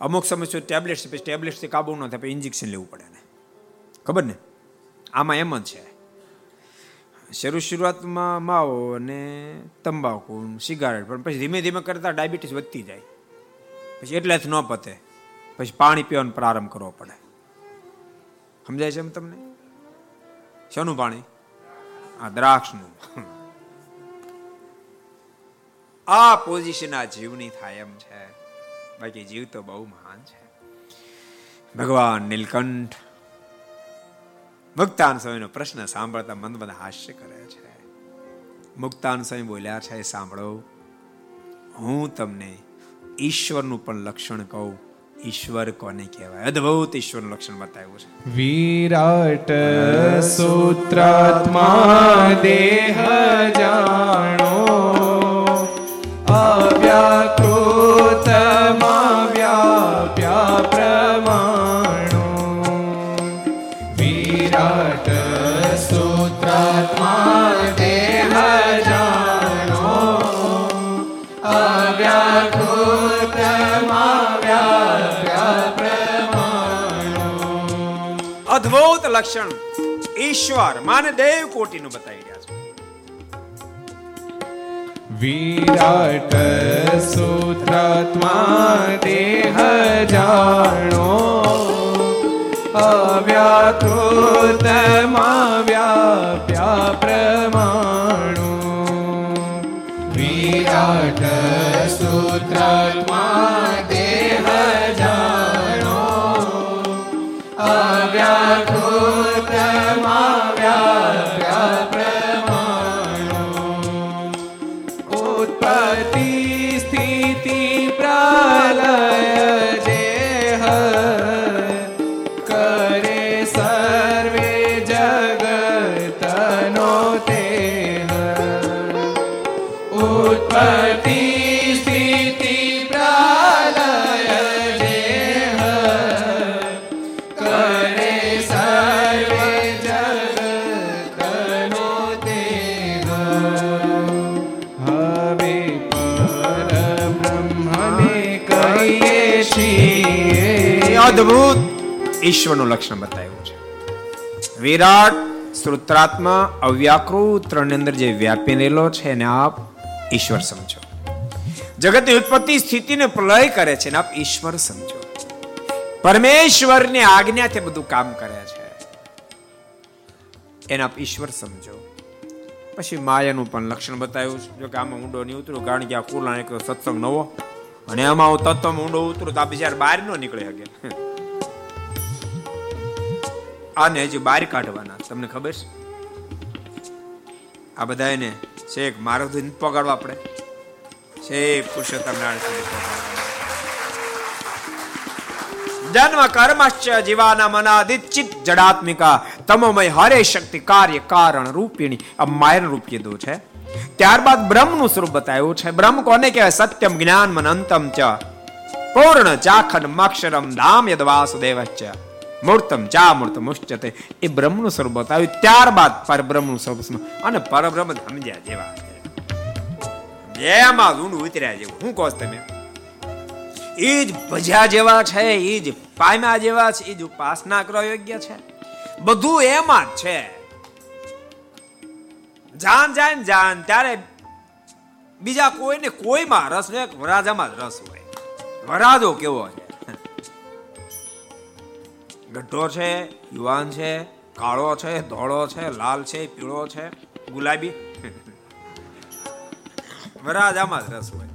અમુક સમસ્યા ટેબ્લેટ છે, પછી ટેબ્લેટથી કાબુ ન થાય ઇન્જેક્શન લેવું પડે ને ખબર ને? આમાં એમ જ છે. શરૂ શરૂઆતમાં માવો અને તંબાકુ, સિગારેટ, પણ પછી ધીમે ધીમે કરતા ડાયાબિટીસ વધતી જાય. પછી એટલેથી ન પતે. પછી પાણી પીવાનો પ્રારંભ કરવો પડે. સમજાય છે એમ તમને? શેનું પાણી? આ દ્રાક્ષનું. આ પોઝિશન આ જીવની થાય એમ છે. બાકી જીવ તો બહુ મહાન છે. ભગવાન નીલકંઠ મુક્તાન સ્વામીનો પ્રશ્ન સાંભળતા મન બધા હાસ્ય કરે છે. મુક્તાન સ્વામી બોલ્યા છે સાંભળો, હું તમને ઈશ્વરનું પણ લક્ષણ કહું. ઈશ્વર કોને કહેવાય? અદ્ભુત ઈશ્વરનું લક્ષણ બતાવ્યું છે. વિરાટ સૂત્રાત્મા દેહ જાણો. લક્ષણ. ઈશ્વર માને દેવ કોટીનું બતાવી રહ્યા છે. વિરાટ સૂત્રાત્મા દેહ જાણો. અવ્યાકૃતમાં વ્યાપ્યા પ્રમાણો. વિરાટ સૂત્રાત્મા દેહ અદ્ભુત ઈશ્વરનું લક્ષણ બતાવ્યું છે. વિરાટ શ્રુત્રાત્મા અવ્યાકૃત અંદર જે વ્યાપી રહેલો છે એને આપ ઈશ્વર સમજો. જગતની ઉત્પત્તિ સ્થિતિને પ્રલય કરે છે ને આપ ઈશ્વર સમજો. પરમેશ્વરની આજ્ઞાથી બધું કામ કરે છે. એને આપ ઈશ્વર સમજો. પછી માયાનું પણ લક્ષણ બતાવ્યું છે. જો કે આમાં ઊંડો નહીં ઉતર્યું, કારણ કે આ કુલા એક સત્સંગ નવો. અને એમાં હું તત્વમાં ઊંડો ઉતરું તો આ બિચાર બહાર ન નીકળે શકે આને હજી બહાર કાઢવાના તમને ખબર છે? આ બધા એને છેક મારો તો પગાડવા આપણે. છેક પુરુષોત્તમ નારાયણ. જન્મ કર્મશ્ચ જીવાના મનાદિચિત જડાત્મિકા. તમોમય હરે શક્તિ કાર્ય કારણ રૂપિણી. આ માયર રૂપ કીધું છે. ત્યારબાદ બ્રહ્મનું સ્વરૂપ બતાવ્યું છે. બ્રહ્મ કોને કહેવાય? સત્યમ જ્ઞાન મનંતમ ચ. પૂર્ણ ચાખન મક્ષરમ, ધામ યદ વાસુદેવ મૂર્તમ ચા મૂર્તમ ઉચ્ચતે એ બ્રહ્મનું સ્વરૂપ બતાવ્યું. ત્યારબાદ પરબ્રહ્મનું સ્વરૂપ અને પરબ્રહ્મ સમજ્યા જેવા છે. એમાં ઊંડું ઉતર્યા જેવું. હું કહો તમે? એ જ ભજ્યા જેવા છે, એ જ પામ્યા જેવા છે, એ જ ઉપાસના કરવા યોગ્ય છે. બધું એમાં જ છે. જાન જાન જાન, ત્યારે બીજા કોઈને કોઈમાં રસ ને વરાજામાં જ રસ હોય. વરાજો કેવો છે ગઢો છે, યુવાન છે, કાળો છે, ધોળો છે, લાલ છે, પીળો છે, ગુલાબી. વરાજામાં જ રસ હોય.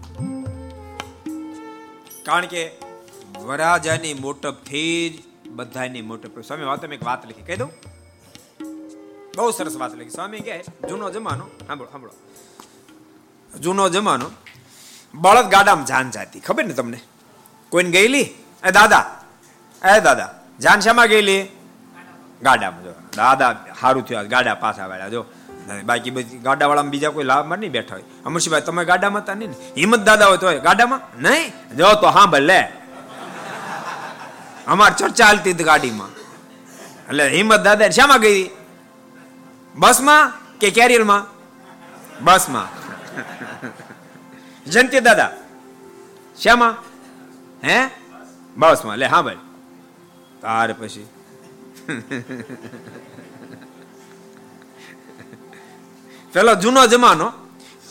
કારણ કે વરાજાની મોટપથી જ બધાની મોટપ. સ્વામી, વાત એક વાત લખી, કહી દઉં? બહુ સરસ વાત લખી. સ્વામી કહે, જૂનો જમાનો, સાંભળો સાંભળો. જૂનો જમાનો બળદ ગાડામાં જાન જાતી. ખબર ને તમને? કોઈને ગયેલી? એ દાદા એ દાદા. જાન શામાં ગયેલી? ગાડામાં, જો. દાદા સારું થયું ગાડા પાછા વાળા, જો. બાકી બધી ગાડાવાળામાં બીજા કોઈ લાભમાં નહીં બેઠા હોય. અમરસિંહભાઈ, તમે ગાડામાં હતા નહીં? હિંમત દાદા હોય તો ગાડામાં? નહીં? જો, તો હા ભલે અમાર ચર્ચા હાલતી હતી ગાડીમાં. એટલે હિંમત દાદા શામાં ગઈ? બસમાં કે કેરિયરમાં? બસમાં. જયંતિ દાદા, શામાં? હે? બસમાં. લે હા ભાઈ તાર પછી. પેલો જૂનો જમાનો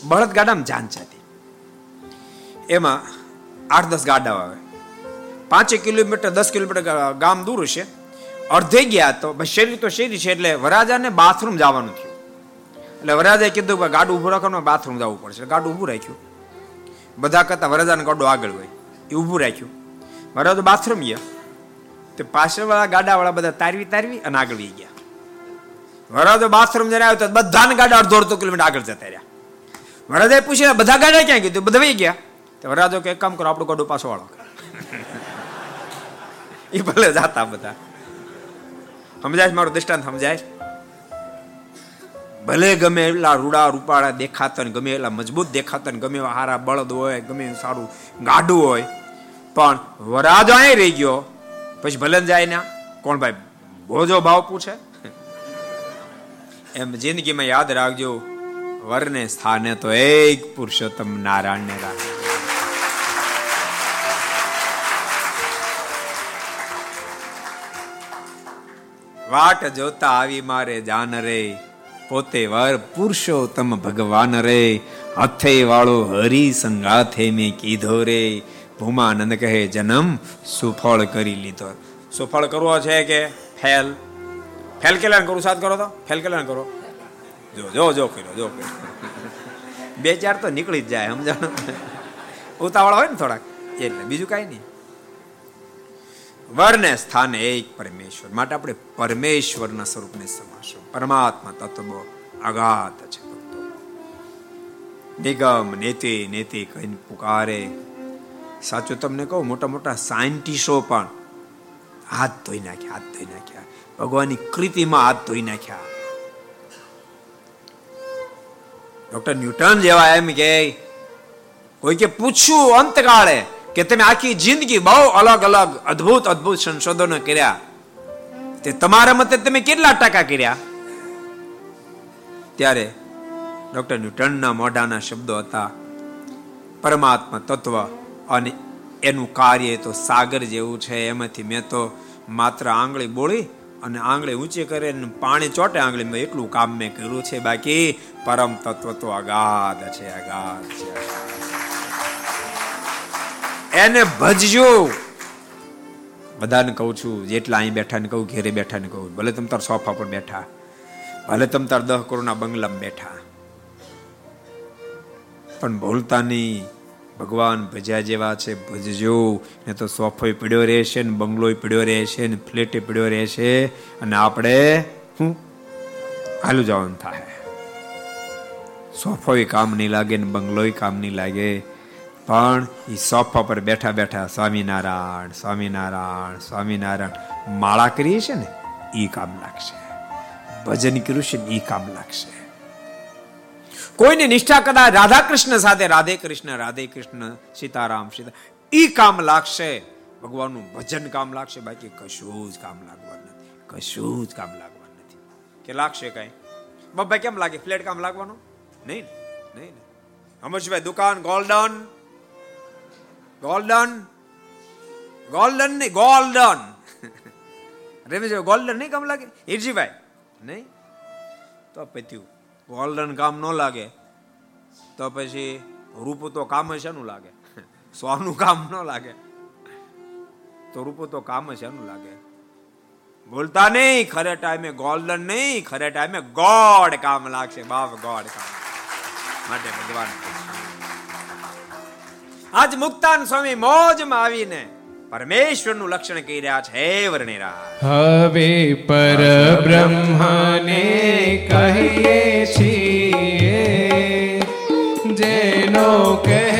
બળદ ગાડામાં જાન ચાતી એમાં આઠ દસ ગાડા આવે. પાંચે કિલોમીટર, દસ કિલોમીટર ગામ દૂર છે અડધે ગયા તો શેરી તો શેરી છે, એટલે વરાજાને બાથરૂમ જવાનું થયું. એટલે વરાજાએ કીધું કે ગાડું ઊભું રાખવાનું બાથરૂમ જવું પડશે. ગાડું ઊભું રાખ્યું. બધા કરતા વરાજાને ગાડું આગળ હોય. એ ઊભું રાખ્યું. વરાજો બાથરૂમ ગયા. તો પાછળવાળા ગાડાવાળા બધા તારવી તારવી અને આગળ વહી ગયા. વરાજો બાથરૂમ જઈને આવ્યો તો બધાને ગાડા અડધો અડધો કિલોમીટર આગળ જતા રહ્યા. વરાજાએ પૂછ્યું બધા ગાડા ક્યાં ગયું? બધા વહી ગયા. તો વરાજો કે એક કામ કરો, આપણું ગાડું પાછો વાળો. [LAUGHS] એ ભલે જાતા બધા. સમજાય મારું દ્રષ્ટાંત? સમજાય ભલે ગમે એટલા રૂડા રૂપાળા દેખાતા ગમે એટલા મજબૂત દેખાતા ગમે એવા હારા બળદ હોય, ગમે સારું ગાડું હોય, પણ વરાજ અહીં રહી ગયો. પછી ભલે જાય ને કોણ ભાઈ? ભોજો ભાવ પૂછે. એમ જિંદગીમાં યાદ રાખજો, વરને સ્થાને તો એક પુરુષોત્તમ નારાયણને રાખ. વાટ જોતા આવી મારે જાન રે, પોતે વર પુરુષોત્તમ ભગવાન રે. હથે વાળો હરી સંગાથે મેં કીધો રે ભૂમાનંદ કહે, જન્મ સુફળ કરી લીધો. સુફળ કરવો છે કે ફેલ? ફેલ કેલાન કરું સાથ કરો તો? ફેલ કેલાન કરો. જો જો જો કર્યો, જો બે ચાર તો નીકળી જ જાય, સમજાણો? ઉતાવળ હોય ને થોડાક. એટલે બીજું કાંઈ નહીં. વરને સ્થાને એક પરમેશ્વર. માટે આપણે પરમેશ્વરના સ્વરૂપને સમાશો પરમાત્મા તત્વ આઘાત છે. ભક્તો નિગમ નેતિ નેતિ કહીને પુકારે. સાચું તમને કહું મોટા મોટા સાયન્ટિસ્ટો પણ હાથ ધોઈ નાખ્યા, હાથ ધોઈ નાખ્યા. ભગવાનની કૃતિમાં હાથ ધોઈ નાખ્યા. ડોક્ટર ન્યૂટન જેવા એમ કે, કોઈ કે પૂછ્યું અંતકાળે કે તમે આખી જિંદગી બહુ અલગ અલગ અદ્ભુત અદ્ભુત સંશોધનો કર્યા. તે તમારા મતે તમે કેટલા ટકા કર્યા? ત્યારે ડોક્ટર ન્યૂટનના મોઢાના શબ્દો હતા, પરમાત્મા તત્વ. અને એનું કાર્ય તો સાગર જેવું છે, એમાંથી મેં તો માત્ર આંગળી બોળી અને આંગળી ઊંચી કરે પાણી ચોટે આંગળીમાં એટલું કામ મેં કર્યું છે. બાકી પરમ તત્વ તો અગાધ છે અગાધ છે. એને ભજજો. બધાને કહું છું, જેટલા અહીં બેઠા ને કહું, ઘેરે બેઠા ને કહું, ભલે તમ તાર સોફા પર બેઠા, ભલે તમ તાર દહ કરોડના બંગલામાં બેઠા, પણ ભૂલતા નહીં. ભગવાન ભજ્યા જેવા છે, ભજજો. ને તો સોફોય પીડ્યો રહેશે ને બંગલો પીડ્યો રહેશે ને ફ્લેટ પીડ્યો રહેશે અને આપણે, હું? હાલું જવાનું થાય. સોફો કામ નહીં લાગે ને બંગલોય કામ નહીં લાગે. પણ એ સોફા પર બેઠા બેઠા સ્વામિનારાયણ સ્વામિનારાયણ સ્વામિનારાયણ માળા કરીએ છે ને એ કામ લાગશે. ભજન કર્યું છે ને એ કામ લાગશે. કોઈની નિષ્ઠા કદાચ રાધા કૃષ્ણ સાથે, રાધે કૃષ્ણ રાધે કૃષ્ણ, સીતારામ, સીતા, ઈ કામ લાગશે. ભગવાનનું ભજન કામ લાગશે. બાકી કશું જ કામ લાગવાનું નથી. કશું જ કામ લાગવાનું નથી. કે લાગશે કઈ? બાબા કેમ લાગે? ફ્લેટ કામ લાગવાનું? નહીં નહીં અમરશભાઈ દુકાન ગોલ્ડન ગોલ્ડન ગોલ્ડન નહીં ગોલ્ડન રેમેશભાઈ ગોલ્ડન નહીં કામ લાગે? હિરજીભાઈ નહીં? તો પત્યું ગોલ્ડન કામ ન લાગે, તો પછી રૂપ તો કામ શેનું લાગે? સોનું કામ ન લાગે. તો રૂપ તો કામ શેનું લાગે? બોલતા નહીં, ખરે ટાઈમે ગોલ્ડન નહીં, ખરે ટાઈમે ગોડ કામ લાગશે, બાપ ગોડ કામ. માટે ભગવાન આજ મુક્તાન સ્વામી મોજમાં આવીને પરમેશ્વરનું લક્ષણ કહી રહ્યા છે. વર્ણિરા. હવે પર બ્રહ્મને કહીએ છીએ જેનો કહેતા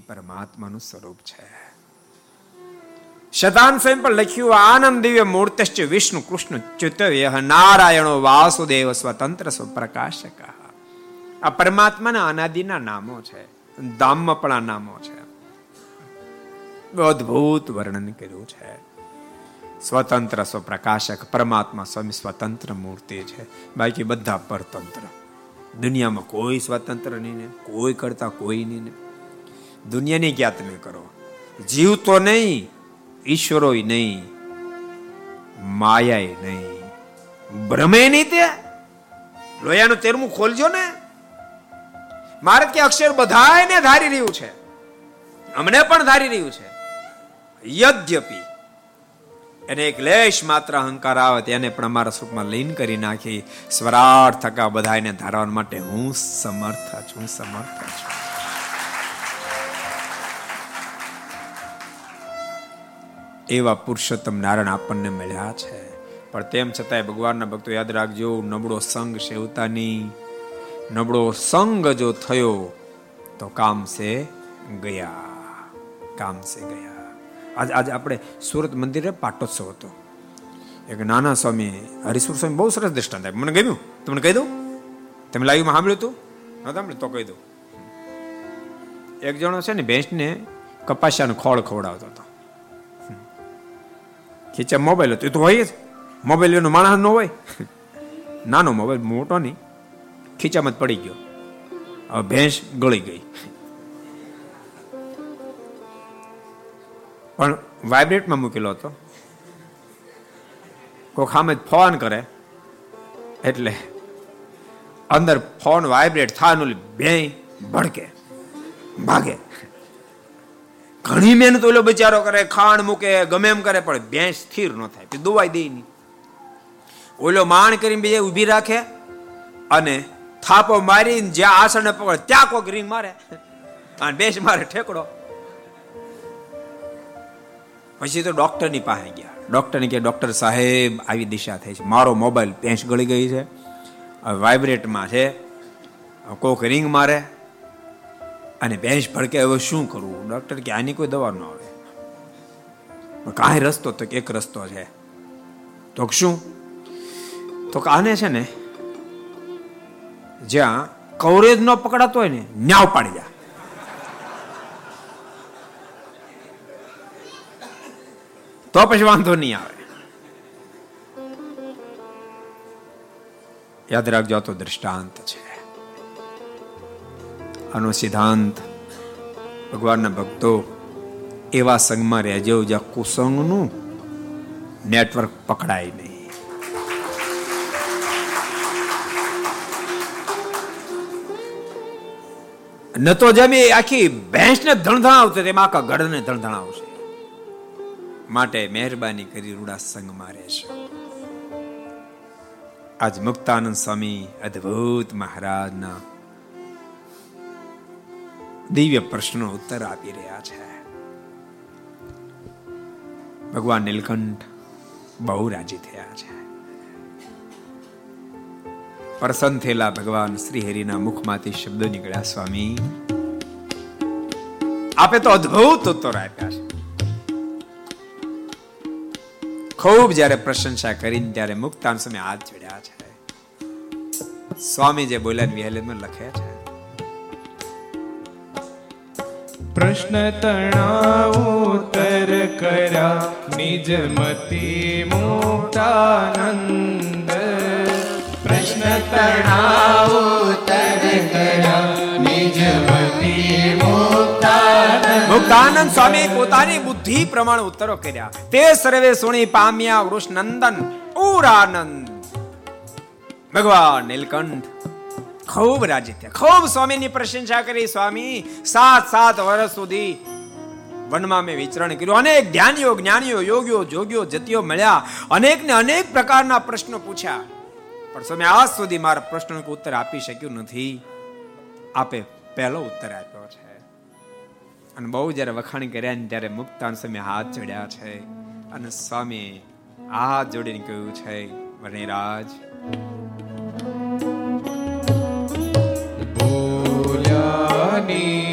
દિવ્ય પરમાત્માનું સ્વરૂપ છે. શતાન સ્વયં પર લખ્યું, આનંદ દિવ્ય મૂર્તશ્ચ વિષ્ણુ કૃષ્ણ ચિતવ્ય નારાયણો વાસુદેવ સ્વતંત્ર સ્વપ્રકાશક આ પરમાત્માના અનાદિના નામો છે દામ્મપણા નામો છે. અદ્ભુત વર્ણન કર્યું છે. સ્વતંત્ર સ્વપ્રકાશક પરમાત્મા સ્વામી સ્વતંત્ર મૂર્તિ છે. બાકી બધા પરતંત્ર. દુનિયામાં કોઈ સ્વતંત્ર નહીં ને, કોઈ કરતા કોઈ નહીં ને. દુનિયાની ક્યાં તમે કરો. જીવ તો નહીં ઈશ્વરો નહીં માયા નહીં. ભ્રમે નહીં તે? લોયાનું તેરમું ખોલજો ને. મારે કે અક્ષર બધાને ધારી રહ્યું છે. અમને પણ ધારી રહ્યું છે. યદ્યપી. એને એક લેશ માત્ર અહંકાર આવે તેને પણ અમારા સુખમાં લીન કરી નાખી. સ્વરાર્થ થકા બધાને ધારવા માટે હું સમર્થ છું સમર્થ છું. એવા પુરુષોત્તમ નારાયણ આપણને મળ્યા છે. પણ તેમ છતાંય ભગવાનના ભક્તો યાદ રાખજો, નબળો સંગ સેવતાની નબળો સંગ જો થયો, તો કામ સે ગયા. કામ સે ગયા. આજ આજ આપણે સુરત મંદિરે પાટોત્સવ હતો. એક નાના સ્વામી, હરિસુર સ્વામી બહુ સરસ દ્રષ્ટાંત આપ્યું. મને ગમ્યું? તમને કહી દઉં? તમે લાઈવમાં સાંભળ્યું હતું? ન સાંભળ્યું? તો કહી દઉં. એક જણો છે ને, ભેંસને કપાસિયાનો ખોળ ખવડાવતો હતો. ખીચા મોબાઈલ હતો. એ તો હોય જ. મોબાઈલ એનો માણસ ન હોય. [LAUGHS] નાનો મોબાઈલ, મોટો નહીં. ખીચામાં જ પડી ગયો. હવે ભેંસ ગળી ગઈ. પણ વાઇબ્રેટમાં મૂકેલો હતો. કોઈક સામે ફોન કરે. એટલે અંદર ફોન વાઇબ્રેટ થાય બે ભડકે, ભાગે. ઘણી મહેનત ઓલો બિચારો કરે ખાણ મૂકે, ગમે એમ કરે, પણ ભેંસ સ્થિર ન થાય. દુવાઈ દે નહીં ઓલો માણ કરીને બીજે ઊભી રાખે અને થાપો મારીને જ્યાં આસણ પકડે, ત્યાં કોઈક રીંગ મારે. અને બેસ મારે ઠેકડો. પછી તો ડોક્ટરની પાસે ગયા. ડોક્ટરને કે ડોક્ટર સાહેબ, આવી દિશા થઈ છે. મારો મોબાઈલ પેંચ ગળી ગઈ છે. વાઇબ્રેટમાં છે. કોક રિંગ મારે. અને બેંચ ભડકે હવે શું કરવું? ડોક્ટર કે આની કોઈ દવા ન આવે. કાંઈ રસ્તો તો એક રસ્તો છે. તો શું? તો આને છે ને, જ્યાં કવરેજ ન પકડાતો હોય ને, ન્યાવ પાડી જા તો પછી વાંધો નહીં આવે. યાદ રાખજો તો દ્રષ્ટાંત છે. આનો સિદ્ધાંત. ભગવાનના ભક્તો એવા સંઘમાં રહેજો જ્યાં કુસંગનું નેટવર્ક પકડાય નહીં. ન તો જેમ આખી ભેંસને ધણધણાવશે, તેમાં આખા ગઢને ધણધણાવશે. માટે મહેરબાની કરી રૂડા સંગમાં રહેશો. આજ મુક્તાનંદ સ્વામી અદ્ભુત મહારાજના દિવ્ય પ્રશ્નો ઉત્તર આપી રહ્યા છે. ભગવાન નીલકંઠ બહુ રાજી થયા છે. પ્રસન્ન થયેલા ભગવાન શ્રી હરિના મુખમાંથી શબ્દો નીકળ્યા, સ્વામી, આપે તો અદ્ભુત ઉત્તર આપ્યા છે. ખૂબ જ્યારે પ્રશંસા કરીને ત્યારે મુક્તાન સમય હાથ જોડ્યા છે. સ્વામી જે બોલ્યા વહેલે લખે છે પ્રશ્ન તણાવું નિજ મતી મોટાનંદ. પ્રશ્ન તણાવ ઉત્તર કર્યા. નિજ મતી મુક્તાનંદ સ્વામી પોતાની બુદ્ધિ પ્રમાણે ઉત્તરો કર્યા. તે સર્વે સુણી પામ્યા વૃષનંદન. પૂરાનંદ ભગવાન નીલકંઠ. ખૂબ રાજી થયા. ખૂબ સ્વામીની પ્રશંસા કરી સ્વામી. સાત સાત વર્ષ સુધી વનમાં મેં વિચરણ કર્યું. અનેક ધ્યાનીઓ, જ્ઞાનીઓ, યોગીઓ, જોગીઓ, જતીઓ મળ્યા. અનેક ને અનેક પ્રકારના પ્રશ્નો પૂછ્યા. પણ સ્વામી, આજ સુધી મારા પ્રશ્નનો ઉત્તર આપી શક્યું નથી. આપે પહેલો ઉત્તર આપ્યો છે. અને બહુ જ્યારે વખાણ કર્યા ને ત્યારે મુક્તાન સ્વામી હાથ જોડ્યા છે. અને સ્વામી હાથ જોડીને કહ્યું છે વણિરાજ બોલ્યા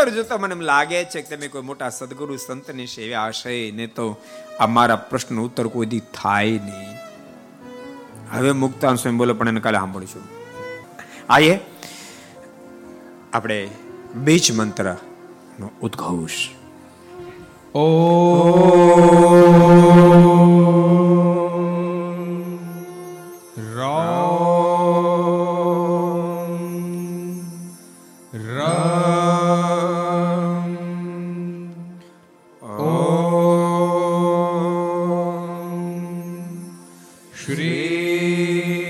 આપેલા જોતા મને એમ લાગે છે કે તમે કોઈ મોટા સદગુરુ, સંતની સેવા હશે ને તો આ મારા પ્રશ્ન ઉત્તર કોઈ થાય નહીં. હવે મુક્તાન સ્વયં બોલો, પણ એને કાલે સાંભળીશું. આયે આપણે બીજ મંત્ર નો ઉદ્ઘોષ. ઓ શ્રી